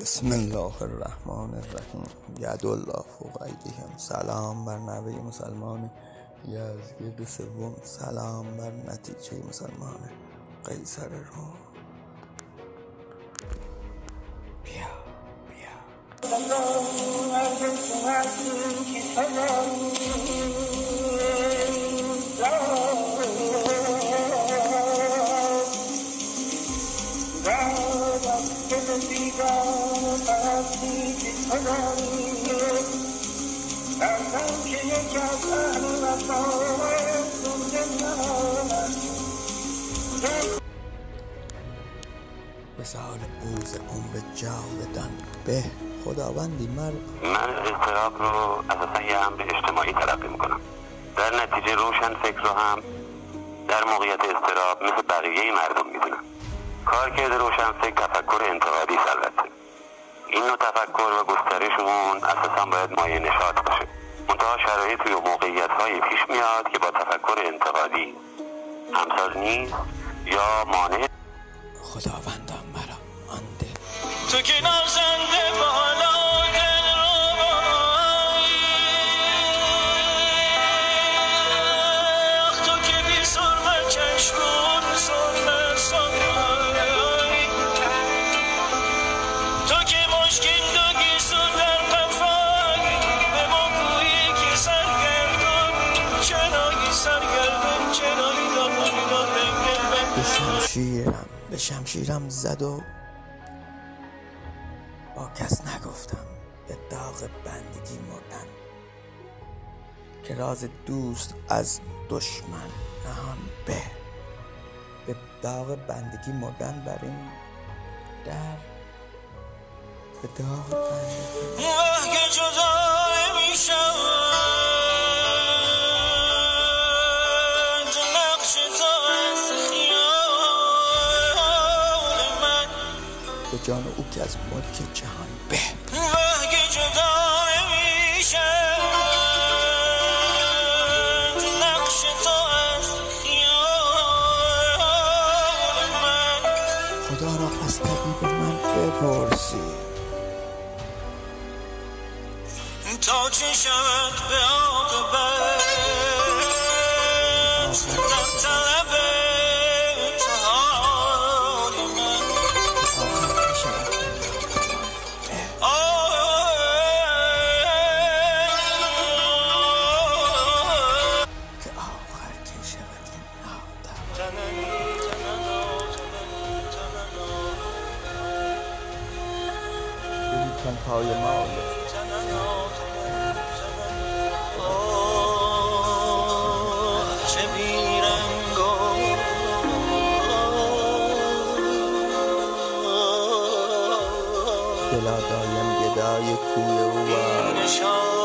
بسم الله الرحمن الرحیم. ید الله فوق ایدیهم. سلام بر نوه مسلمان. یزگرد سوم. سلام بر نتیجه مسلمان. قیصر روم. بیا بیا. مثال اوز عمر جاودان به خداوندی مر من اضطراب رو اساسا یه امر اجتماعی تلقی می‌کنم. در نتیجه روشن فکر رو هم در موقعیت اضطراب مثل بقیه مردم می‌دونم کارکرد روشن فکر تفکر انتقادی است البته این نوع تفکر و گسترش اون اساسا باید مایه نشاط باشه. منتها شرایطی و موقعیت هایی پیش میاد که با تفکر انتقادی همساز نیست یا مانع خداوندان مرا آنده تو که نازنده شمشیرم به شمشیرم زد و با کس نگفتم. به داغ بندگی مردن که راز دوست از دشمن نهان به. به داغ بندگی مردن بر این در به داغ بندگی جان او که از ملک جهان به. واه که جدا میشم تو نقش تو از خیال من. خدا را پس طبیب من بپرسی. تا چه شود به عاقبت پای ما. دلا دایم گدای کوی او